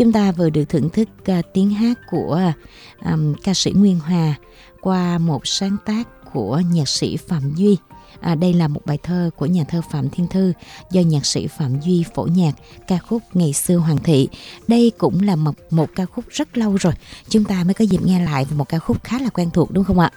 chúng ta vừa được thưởng thức uh, tiếng hát của um, ca sĩ Nguyên Hòa qua một sáng tác của nhạc sĩ Phạm Duy. À, đây là một bài thơ của nhà thơ Phạm Thiên Thư do nhạc sĩ Phạm Duy phổ nhạc ca khúc Ngày xưa Hoàng thị. Đây cũng là một, một ca khúc rất lâu rồi. Chúng ta mới có dịp nghe lại một ca khúc khá là quen thuộc đúng không ạ?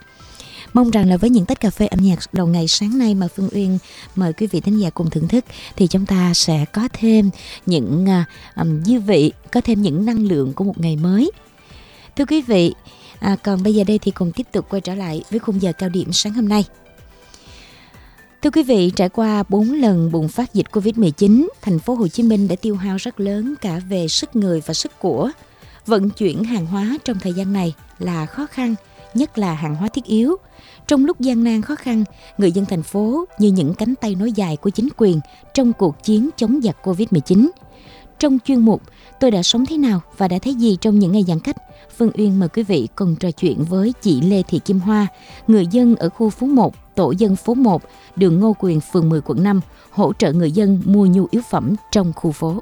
Mong rằng là với những tách cà phê âm nhạc đầu ngày sáng nay mà Phương Uyên mời quý vị thính giả cùng thưởng thức thì chúng ta sẽ có thêm những uh, um, dư vị, có thêm những năng lượng của một ngày mới. Thưa quý vị, à, còn bây giờ đây thì cùng tiếp tục quay trở lại với khung giờ cao điểm sáng hôm nay. Thưa quý vị, trải qua 4 lần bùng phát dịch Covid-19, thành phố Hồ Chí Minh đã tiêu hao rất lớn cả về sức người và sức của. Vận chuyển hàng hóa trong thời gian này là khó khăn, nhất là hàng hóa thiết yếu. Trong lúc gian nan khó khăn, người dân thành phố như những cánh tay nối dài của chính quyền trong cuộc chiến chống giặc Covid-19. Trong chuyên mục Tôi đã sống thế nào và đã thấy gì trong những ngày giãn cách, Phương Uyên mời quý vị cùng trò chuyện với chị Lê Thị Kim Hoa, người dân ở khu phố 1, tổ dân phố 1, đường Ngô Quyền, phường 10, quận 5, hỗ trợ người dân mua nhu yếu phẩm trong khu phố.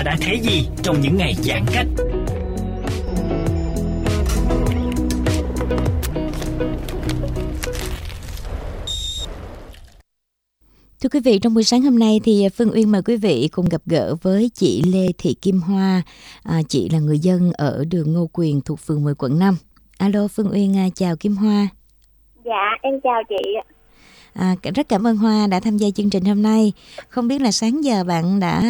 Và đã thấy gì trong những ngày giãn cách? Thưa quý vị, trong buổi sáng hôm nay thì Phương Uyên mời quý vị cùng gặp gỡ với chị Lê Thị Kim Hoa. À, chị là người dân ở đường Ngô Quyền thuộc phường 10 quận 5. Alo Phương Uyên, à, chào Kim Hoa. Dạ, em chào chị. À, rất cảm ơn Hoa đã tham gia chương trình hôm nay. Không biết là sáng giờ bạn đã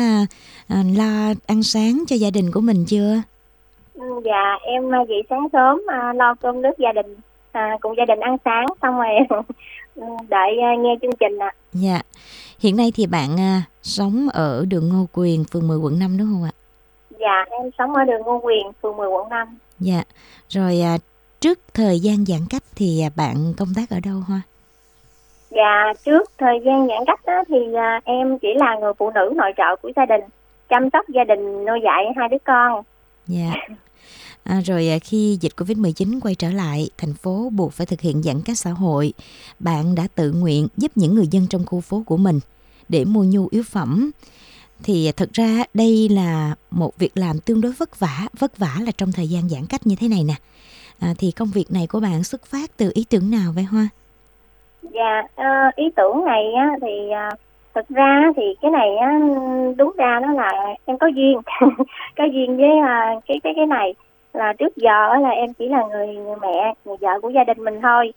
à, lo ăn sáng cho gia đình của mình chưa? Ừ, Dạ, em à, dậy sáng sớm à, lo cơm nước gia đình, à, cùng gia đình ăn sáng, xong rồi ừ, đợi à, nghe chương trình ạ. Dạ. Hiện nay thì bạn à, sống ở đường Ngô Quyền, phường 10 quận 5 đúng không ạ? Dạ, em sống ở đường Ngô Quyền, phường 10 quận 5. Dạ. Rồi à, trước thời gian giãn cách thì à, bạn công tác ở đâu Hoa? Dạ, trước thời gian giãn cách đó, thì à, em chỉ là người phụ nữ nội trợ của gia đình, chăm sóc gia đình nuôi dạy hai đứa con. Dạ. À, rồi à, khi dịch Covid-19 quay trở lại, thành phố buộc phải thực hiện giãn cách xã hội. Bạn đã tự nguyện giúp những người dân trong khu phố của mình để mua nhu yếu phẩm. Thì à, thật ra đây là một việc làm tương đối vất vả, vất vả là trong thời gian giãn cách như thế này nè. À, thì công việc này của bạn xuất phát từ ý tưởng nào vậy Hoa? Dạ, ờ, ý tưởng này á, thì à, thực ra thì cái này á, đúng ra nó là em có duyên, có duyên với à, cái cái cái này là trước giờ là em chỉ là người người mẹ, người vợ của gia đình mình thôi,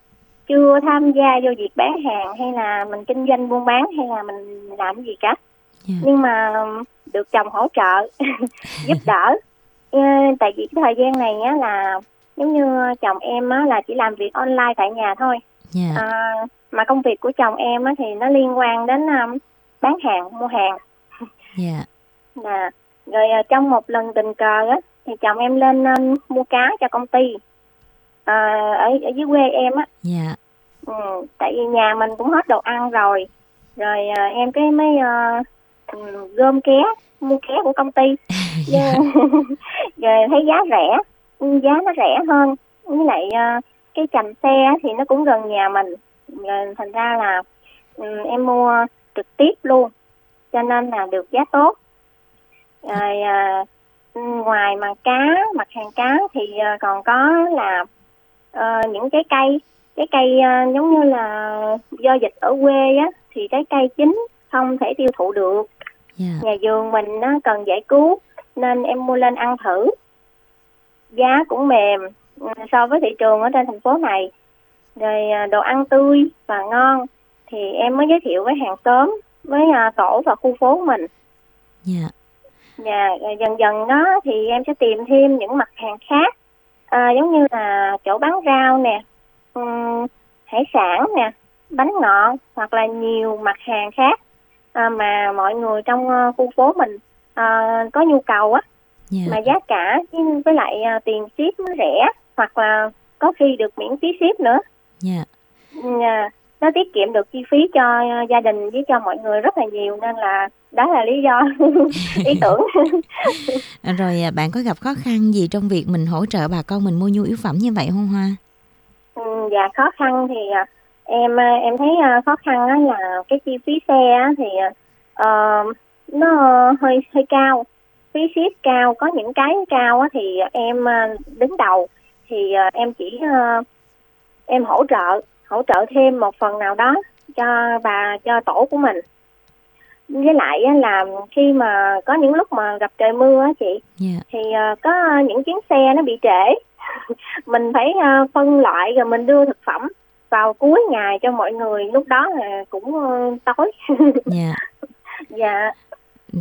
chưa tham gia vô việc bán hàng hay là mình kinh doanh buôn bán hay là mình làm gì cả. Dạ. Nhưng mà được chồng hỗ trợ, giúp đỡ. Ờ, tại vì cái thời gian này á là giống như chồng em á là chỉ làm việc online tại nhà thôi. Dạ. À, mà công việc của chồng em á, thì nó liên quan đến um, bán hàng, mua hàng. Dạ. Nè. Rồi à, trong một lần tình cờ á, thì chồng em lên um, mua cá cho công ty à, ở ở dưới quê em á. Dạ. Ừ, tại vì nhà mình cũng hết đồ ăn rồi. Rồi à, em cái mới à, gom ké, mua ké của công ty. Dạ. rồi thấy giá rẻ, giá nó rẻ hơn. Với lại à, cái chành xe thì nó cũng gần nhà mình. Thành ra là ừ, em mua trực tiếp luôn cho nên là được giá tốt rồi à, ngoài mà cá mặt hàng cá thì à, còn có là à, những cái cây cái cây à, giống như là do dịch ở quê á thì cái cây chín không thể tiêu thụ được yeah. nhà vườn mình nó cần giải cứu nên em mua lên ăn thử giá cũng mềm so với thị trường ở trên thành phố này. Rồi à, đồ ăn tươi và ngon thì em mới giới thiệu với hàng xóm với à, tổ và khu phố mình. Dạ. Dạ, rồi dần dần đó thì em sẽ tìm thêm những mặt hàng khác. À, giống như là chỗ bán rau nè, hải sản nè, bánh ngọt hoặc là nhiều mặt hàng khác à, mà mọi người trong ờ, khu phố mình à, có nhu cầu á. Dạ. Mà giá cả với- lại à, tiền ship nó rẻ hoặc là có khi được miễn phí ship nữa. dạ Dạ, nó tiết kiệm được chi phí cho gia đình với cho mọi người rất là nhiều nên là đó là lý do ý tưởng. Rồi à, bạn có gặp khó khăn gì trong việc mình hỗ trợ bà con mình mua nhu yếu phẩm như vậy không Hoa Ừ, dạ khó khăn thì à, em à, em thấy khó khăn là cái chi phí xe thì ờ, nó hơi hơi cao phí ship cao có những cái cao thì em đứng đầu thì à, em chỉ à, em hỗ trợ hỗ trợ thêm một phần nào đó cho bà cho tổ của mình. Với lại là khi mà có những lúc mà gặp trời mưa á chị dạ. thì ờ, có những chuyến xe nó bị trễ. Mình phải ờ, phân loại rồi mình đưa thực phẩm vào cuối ngày cho mọi người. Lúc đó là cũng ờ, tối. Dạ. Dạ.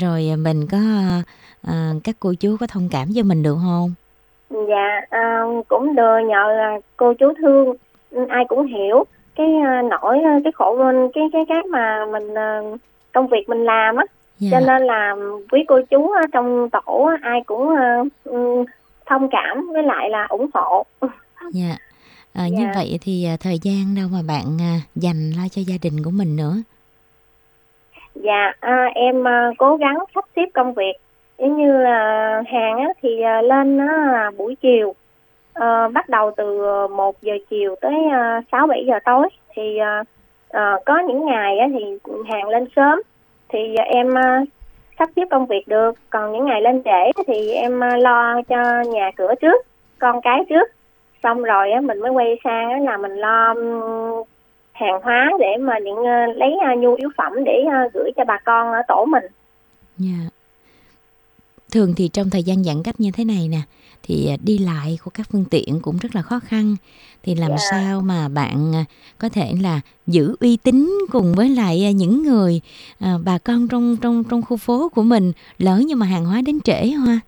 Rồi mình có à, các cô chú có thông cảm cho mình được không dạ ờ, cũng đưa nhờ là cô chú thương. Ai cũng hiểu cái ờ, nỗi ờ, cái khổ cái cái cái mà mình ờ, công việc mình làm á. Dạ. Cho nên là quý cô chú ở trong tổ á, ai cũng ừ, thông cảm với lại là ủng hộ. Dạ. À, như Dạ. vậy thì à, thời gian đâu mà bạn à, dành lo cho gia đình của mình nữa? Dạ, à, em à, cố gắng sắp xếp công việc. Giống như hàng á, thì à, lên á, buổi chiều, Ờ, bắt đầu từ 1 giờ chiều tới uh, 6 7 giờ tối. Thì à, à, có những ngày á, thì hàng lên sớm thì à, em à, sắp xếp công việc được. Còn những ngày lên trễ thì em à, lo cho nhà cửa trước, con cái trước. Xong rồi á, mình mới quay sang á, là mình lo hàng hóa để mà những à, lấy à, nhu yếu phẩm để gửi cho bà con ở tổ mình. Dạ. Thường thì trong thời gian giãn cách như thế này nè thì à, đi lại của các phương tiện cũng rất là khó khăn. Thì làm Dạ. sao mà bạn à, có thể là giữ uy tín cùng với lại à, những người à, bà con trong trong trong khu phố của mình lỡ như mà hàng hóa đến trễ hoa?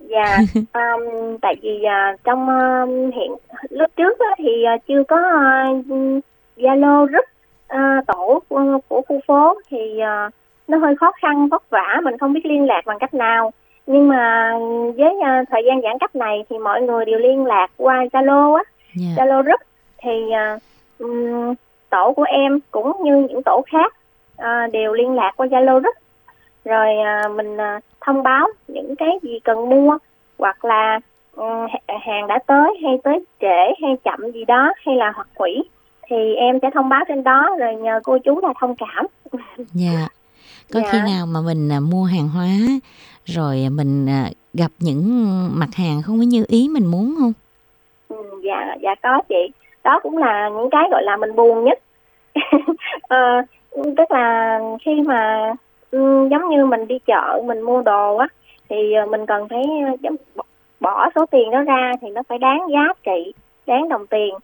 Dạ, um, tại vì ờ, trong ờ, hiện lúc trước á, thì ờ, chưa có Zalo group ờ, tổ của, của khu phố. Thì ờ, nó hơi khó khăn vất vả mình không biết liên lạc bằng cách nào. Nhưng mà với ờ, thời gian giãn cách này thì mọi người đều liên lạc qua Zalo á. dạ Zalo group thì à, ừm, tổ của em cũng như những tổ khác à, đều liên lạc qua Zalo group rồi à, mình à, thông báo những cái gì cần mua hoặc là hàng đã tới hay tới trễ hay chậm gì đó hay là hoặc hủy thì em sẽ thông báo trên đó rồi nhờ cô chú là thông cảm dạ có Dạ. khi nào mà mình à, mua hàng hóa rồi mình à, gặp những mặt hàng không có như ý mình muốn không? Ừ, dạ dạ có chị. Đó cũng là những cái gọi là mình buồn nhất. Ờ, tức là khi mà ừ, giống như mình đi chợ mình mua đồ á thì ờ, mình cần phải ờ, bỏ- số tiền đó ra thì nó phải đáng giá trị đáng đồng tiền.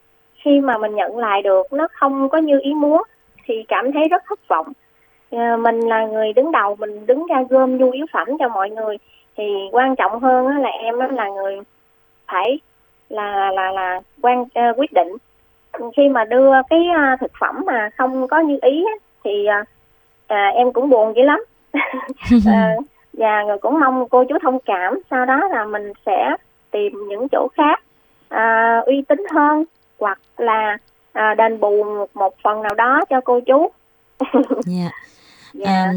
Khi mà mình nhận lại được nó không có như ý muốn thì cảm thấy rất thất vọng mình là người đứng đầu mình đứng ra gom nhu yếu phẩm cho mọi người. Thì quan trọng hơn là em là người phải là là là quan ờ, quyết định. Khi mà đưa cái ờ, thực phẩm mà không có như ý thì ờ, à, em cũng buồn dữ lắm. Ờ, và người cũng mong cô chú thông cảm sau đó là mình sẽ tìm những chỗ khác à, uy tín hơn hoặc là à, đền bù một, phần nào đó cho cô chú. Dạ dạ. À,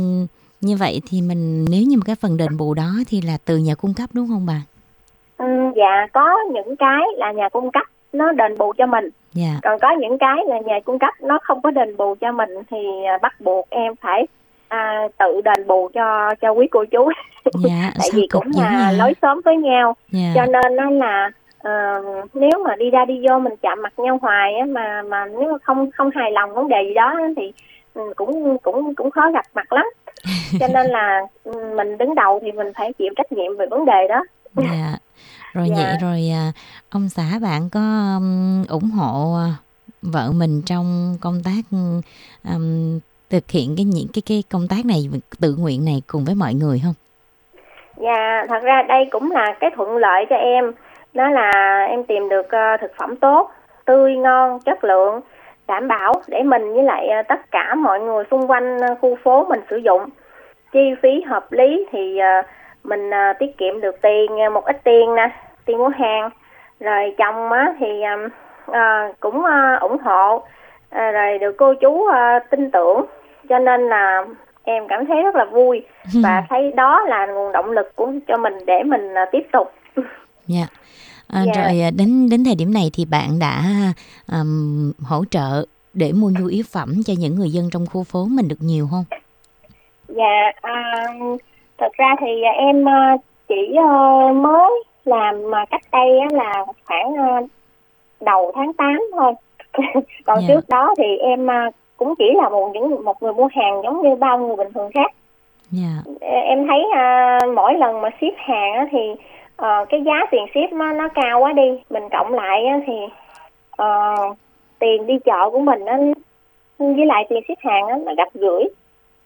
như vậy thì mình nếu như mà cái phần đền bù đó thì là từ nhà cung cấp đúng không bà? Ừ, dạ có những cái là nhà cung cấp nó đền bù cho mình. Dạ. Còn có những cái là nhà cung cấp nó không có đền bù cho mình thì à, bắt buộc em phải à, tự đền bù cho cho quý cô chú. Dạ tại vì cũng là lối xóm với nhau. Dạ. Cho nên nó là ờ, nếu mà đi ra đi vô mình chạm mặt nhau hoài á mà mà nếu mà không không hài lòng vấn đề gì đó thì cũng cũng cũng khó gặp mặt lắm. Cho nên là ừ, mình đứng đầu thì mình phải chịu trách nhiệm về vấn đề đó. Dạ. Rồi Dạ. vậy rồi à, ông xã bạn có ủng hộ à, vợ mình trong công tác um, thực hiện cái những cái cái công tác này tự nguyện này cùng với mọi người không? Dạ, thật ra đây cũng là cái thuận lợi cho em. Đó là em tìm được ờ, thực phẩm tốt, tươi ngon, chất lượng, đảm bảo để mình với lại ờ, tất cả mọi người xung quanh ờ, khu phố mình sử dụng. Chi phí hợp lý thì ờ, mình tiết kiệm được tiền một ít tiền nè, tiền mua hàng. Rồi chồng á thì cũng ủng hộ rồi được cô chú tin tưởng cho nên là em cảm thấy rất là vui và thấy đó là nguồn động lực của cho mình để mình tiếp tục Dạ. À, Dạ. Rồi à, đến đến thời điểm này thì bạn đã um, hỗ trợ để mua nhu yếu phẩm cho những người dân trong khu phố mình được nhiều không? dạ à, thật ra thì à, em à, chỉ mới làm mà cách đây là khoảng đầu tháng 8 thôi còn Dạ. trước đó thì em cũng chỉ là một những một người mua hàng giống như bao người bình thường khác Dạ. em thấy à, mỗi lần mà ship hàng á, thì ờ, cái giá tiền ship nó, nó cao quá đi. Mình cộng lại á, thì ờ, tiền đi chợ của mình á, với lại tiền ship hàng á, nó gấp rưỡi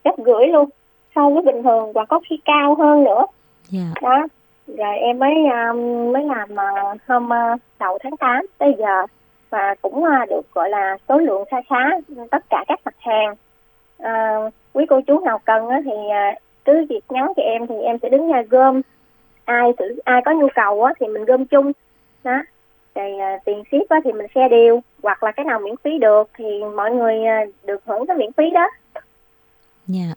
gấp rưỡi luôn so với bình thường và có khi cao hơn nữa. Dạ. đó. Rồi em mới à, mới làm à, hôm à, đầu tháng 8 tới giờ và cũng à, được gọi là số lượng khá khá tất cả các mặt hàng. À, quý cô chú nào cần á, thì à, cứ việc nhắn cho em thì em sẽ đứng ra gom ai thử ai có nhu cầu á, thì mình gom chung đó rồi à, tiền ship á, thì mình share đều hoặc là cái nào miễn phí được thì mọi người à, được hưởng cái miễn phí đó Dạ.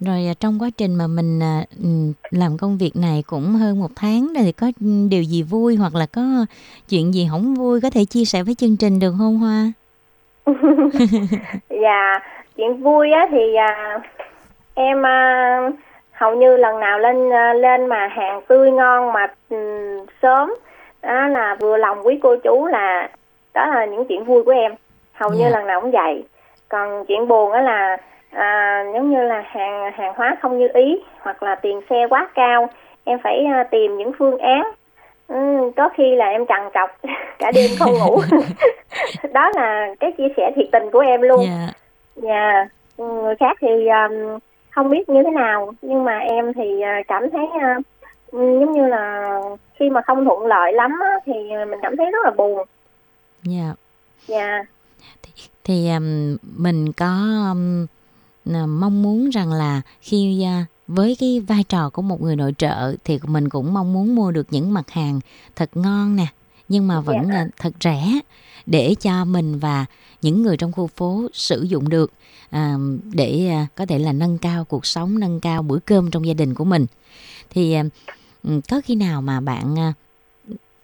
Rồi à, trong quá trình mà mình à, ừm, làm công việc này cũng hơn một tháng rồi thì có điều gì vui hoặc là có chuyện gì không vui có thể chia sẻ với chương trình được không Hoa? Dạ, chuyện vui á thì à, em à, hầu như lần nào lên à, lên mà hàng tươi ngon mà ừm, sớm đó là vừa lòng quý cô chú là đó là những chuyện vui của em. Hầu như Dạ. lần nào cũng vậy. Còn chuyện buồn á là à, giống như là hàng hàng hóa không như ý hoặc là tiền xe quá cao, em phải à, tìm những phương án Ừ, có khi là em trằn trọc cả đêm không ngủ đó là cái chia sẻ thiệt tình của em luôn Dạ. Dạ, người khác thì um, không biết như thế nào nhưng mà em thì uh, cảm thấy ừ, giống như là khi mà không thuận lợi lắm á, thì mình cảm thấy rất là buồn. Dạ. Dạ, thì um, mình có um, à, mong muốn rằng là khi à, với cái vai trò của một người nội trợ thì mình cũng mong muốn mua được những mặt hàng thật ngon nè nhưng mà vẫn Dạ. à, thật rẻ để cho mình và những người trong khu phố sử dụng được à, để à, có thể là nâng cao cuộc sống nâng cao bữa cơm trong gia đình của mình thì à, ừ, có khi nào mà bạn à,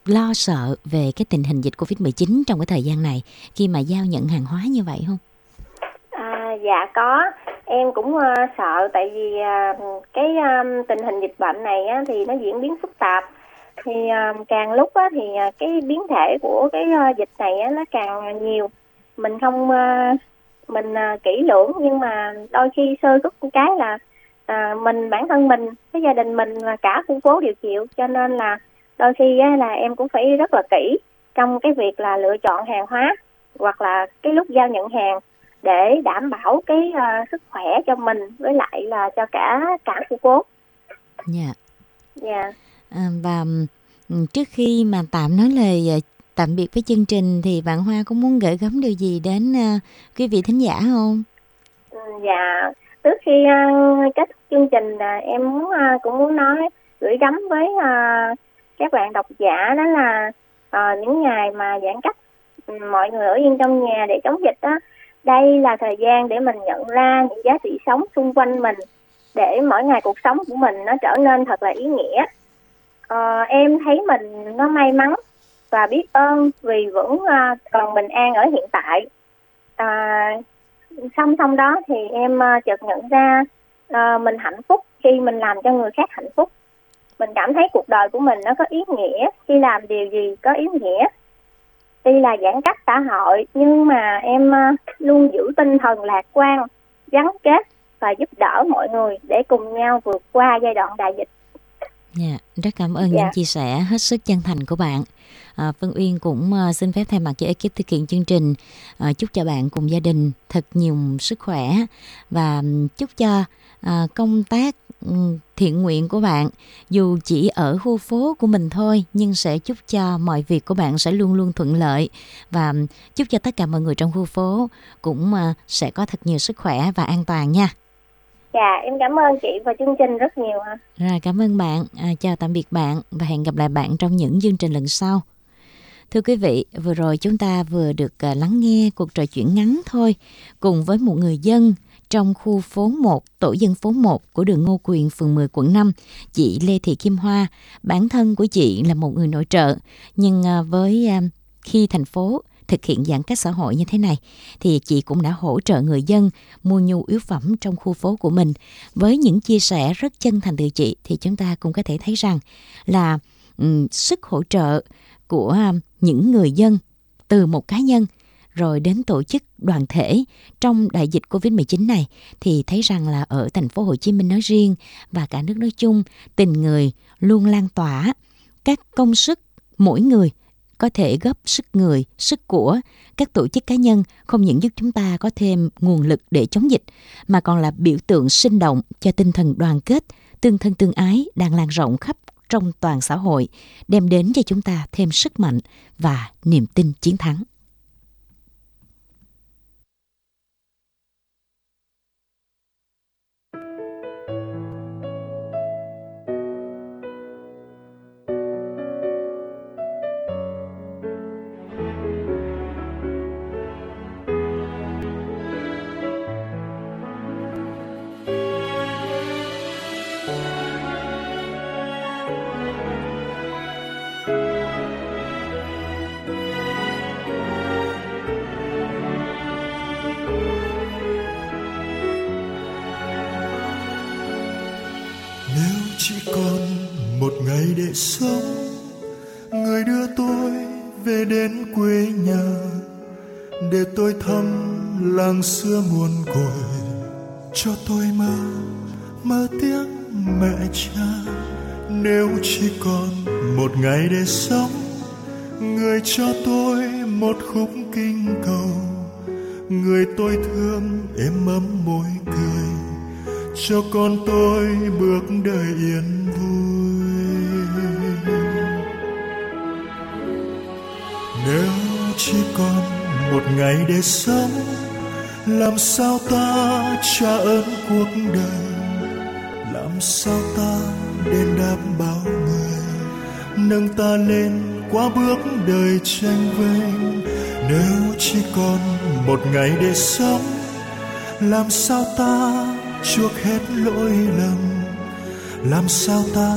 lo sợ về cái tình hình dịch Covid-19 trong cái thời gian này khi mà giao nhận hàng hóa như vậy không? à, dạ có. Em cũng uh, sợ tại vì uh, cái um, tình hình dịch bệnh này á, thì nó diễn biến phức tạp. Thì um, càng lúc á, thì uh, cái biến thể của cái uh, dịch này á, nó càng nhiều. Mình không uh, mình uh, kỹ lưỡng nhưng mà đôi khi sơ một cái là à, mình bản thân mình cái gia đình mình và cả khu phố đều chịu cho nên là đôi khi á, là em cũng phải rất là kỹ trong cái việc là lựa chọn hàng hóa hoặc là cái lúc giao nhận hàng để đảm bảo cái ờ, sức khỏe cho mình với lại là cho cả cả khu phố. Dạ. Dạ. À, và ừ, trước khi mà tạm nói lời ờ, tạm biệt với chương trình thì bạn Hoa có muốn gửi gắm điều gì đến ờ, quý vị thính giả không? Ừ, dạ, trước khi ờ, kết thúc chương trình là em muốn cũng muốn nói gửi gắm với các bạn độc giả đó là những ngày mà giãn cách ừ, mọi người ở yên trong nhà để chống dịch đó đây là thời gian để mình nhận ra những giá trị sống xung quanh mình để mỗi ngày cuộc sống của mình nó trở nên thật là ý nghĩa. Ờ, em thấy mình nó may mắn và biết ơn vì vẫn uh, còn bình an ở hiện tại. À, song song đó thì em uh, chợt nhận ra uh, mình hạnh phúc khi mình làm cho người khác hạnh phúc. Mình cảm thấy cuộc đời của mình nó có ý nghĩa khi làm điều gì có ý nghĩa. Tuy là giãn cách xã hội nhưng mà em uh, luôn giữ tinh thần lạc quan gắn kết và giúp đỡ mọi người để cùng nhau vượt qua giai đoạn đại dịch. Dạ, rất cảm ơn dạ. những chia sẻ hết sức chân thành của bạn. À, Vân Uyên cũng uh, xin phép thay mặt cho ekip thực hiện chương trình uh, chúc cho bạn cùng gia đình thật nhiều sức khỏe và chúc cho uh, công tác thiện nguyện của bạn dù chỉ ở khu phố của mình thôi nhưng sẽ chúc cho mọi việc của bạn sẽ luôn luôn thuận lợi và chúc cho tất cả mọi người trong khu phố cũng uh, sẽ có thật nhiều sức khỏe và an toàn nha. Dạ, em cảm ơn chị và chương trình rất nhiều ạ. Rồi, cảm ơn bạn. À, chào tạm biệt bạn và hẹn gặp lại bạn trong những chương trình lần sau. Thưa quý vị, vừa rồi chúng ta vừa được à, lắng nghe cuộc trò chuyện ngắn thôi cùng với một người dân trong khu phố 1, tổ dân phố 1 của đường Ngô Quyền, phường 10, quận 5, chị Lê Thị Kim Hoa. Bản thân của chị là một người nội trợ, nhưng à, với khi thành phố thực hiện giãn cách xã hội như thế này thì chị cũng đã hỗ trợ người dân mua nhu yếu phẩm trong khu phố của mình. Với những chia sẻ rất chân thành từ chị thì chúng ta cũng có thể thấy rằng là um, sức hỗ trợ của um, những người dân từ một cá nhân rồi đến tổ chức đoàn thể trong đại dịch Covid-19 này thì thấy rằng là ở thành phố Hồ Chí Minh nói riêng và cả nước nói chung, tình người luôn lan tỏa các công sức mỗi người có thể góp sức người, sức của các tổ chức cá nhân không những giúp chúng ta có thêm nguồn lực để chống dịch mà còn là biểu tượng sinh động cho tinh thần đoàn kết, tương thân tương ái đang lan rộng khắp trong toàn xã hội, đem đến cho chúng ta thêm sức mạnh và niềm tin chiến thắng. Một ngày để sống. Người đưa tôi về đến quê nhà, để tôi thăm làng xưa nguồn cội cho tôi mơ mơ tiếng mẹ cha. Nếu chỉ còn một ngày để sống, người cho tôi một khúc kinh cầu. Người tôi thương êm ấm môi cười, cho con tôi bước đời yên nếu chỉ còn một ngày để sống, làm sao ta trả ơn cuộc đời? Làm sao ta đền đáp bao người? Nâng ta lên qua bước đời tranh vinh nếu chỉ còn một ngày để sống, làm sao ta chuộc hết lỗi lầm? Làm sao ta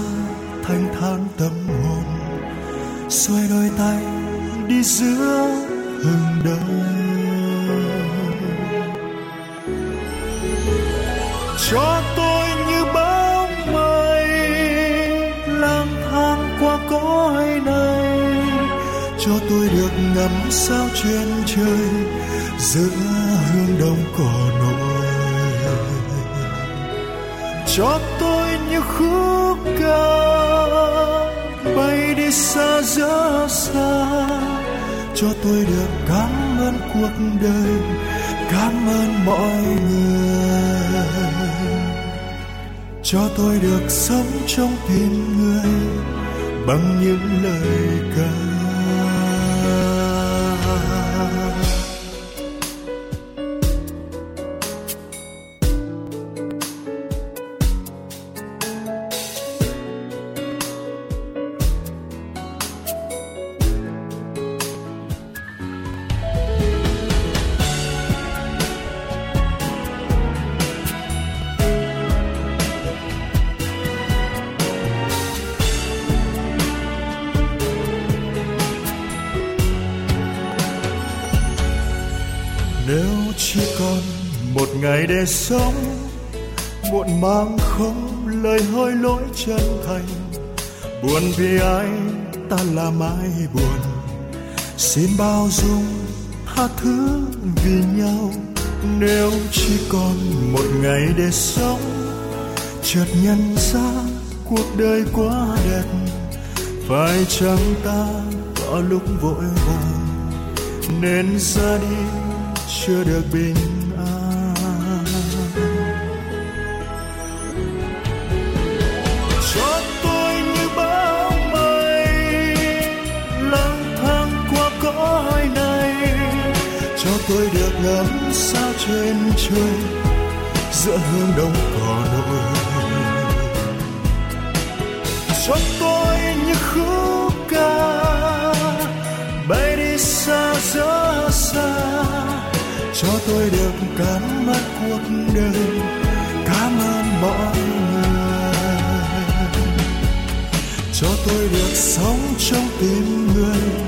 thanh thản tâm hồn? Xoay đôi tay đi giữa hừng đông. Cho tôi như bóng mây lang thang qua cõi này. Cho tôi được ngắm sao trên trời giữa hương đông cỏ nổi. Cho tôi như khúc ca bay đi xa rất xa, cho tôi được cảm ơn cuộc đời, cảm ơn mọi người. Cho tôi được sống trong tim người bằng những lời ca ngày để sống. Muộn mang không lời hối lỗi chân thành. Buồn vì ai, ta làm ai buồn. Xin bao dung, tha thứ vì nhau. Nếu chỉ còn một ngày để sống, chợt nhận ra cuộc đời quá đẹp. Phải chăng ta có lúc vội vàng? Nên ra đi, chưa được bình ngắm sao trên trời, giữa hương đông cỏ nổi cho tôi như khúc ca, bay đi xa xa xa. Cho tôi được cảm mắt cuộc đời cảm ơn mọi người. Cho tôi được sống trong tim người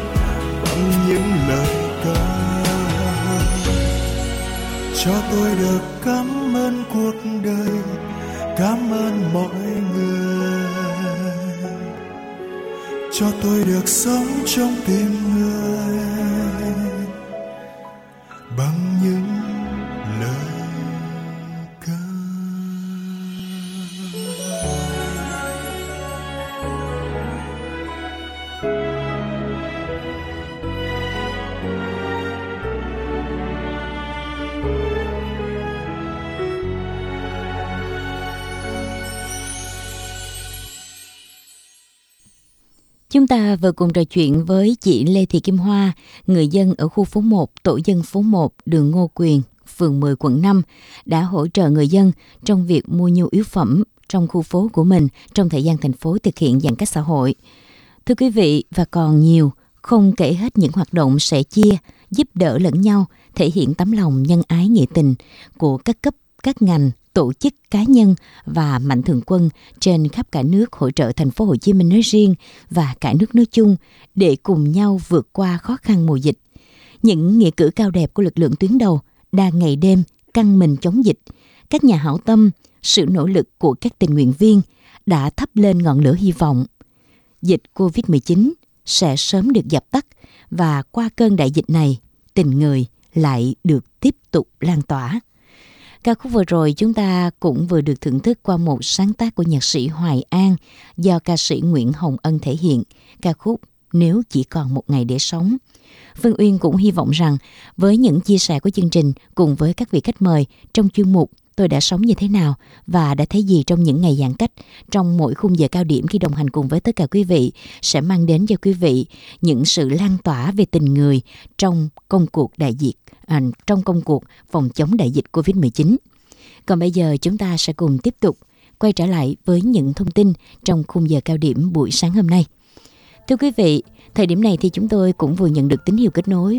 cho tôi được cảm ơn cuộc đời, cảm ơn mọi người. Cho tôi được sống trong tim người. Vừa cùng trò chuyện với chị Lê Thị Kim Hoa, người dân ở khu phố 1, tổ dân phố 1, đường Ngô Quyền, phường 10, quận 5, đã hỗ trợ người dân trong việc mua nhu yếu phẩm trong khu phố của mình trong thời gian thành phố thực hiện giãn cách xã hội. Thưa quý vị, và còn nhiều, không kể hết những hoạt động sẻ chia, giúp đỡ lẫn nhau, thể hiện tấm lòng nhân ái nghĩa tình của các cấp, các ngành, tổ chức cá nhân và mạnh thường quân trên khắp cả nước hỗ trợ thành phố Hồ Chí Minh nói riêng và cả nước nói chung để cùng nhau vượt qua khó khăn mùa dịch. Những nghĩa cử cao đẹp của lực lượng tuyến đầu đang ngày đêm căng mình chống dịch, các nhà hảo tâm, sự nỗ lực của các tình nguyện viên đã thắp lên ngọn lửa hy vọng. Dịch Covid-19 sẽ sớm được dập tắt và qua cơn đại dịch này, tình người lại được tiếp tục lan tỏa. Ca khúc vừa rồi chúng ta cũng vừa được thưởng thức qua một sáng tác của nhạc sĩ Hoài An do ca sĩ Nguyễn Hồng Ân thể hiện, ca khúc Nếu chỉ còn một ngày để sống. Phương Uyên cũng hy vọng rằng với những chia sẻ của chương trình cùng với các vị khách mời trong chuyên mục tôi đã sống như thế nào và đã thấy gì trong những ngày giãn cách trong mỗi khung giờ cao điểm khi đồng hành cùng với tất cả quý vị sẽ mang đến cho quý vị những sự lan tỏa về tình người trong công cuộc đại dịch à, trong công cuộc phòng chống đại dịch Covid-19. Còn bây giờ chúng ta sẽ cùng tiếp tục quay trở lại với những thông tin trong khung giờ cao điểm buổi sáng hôm nay. Thưa quý vị, thời điểm này thì chúng tôi cũng vừa nhận được tín hiệu kết nối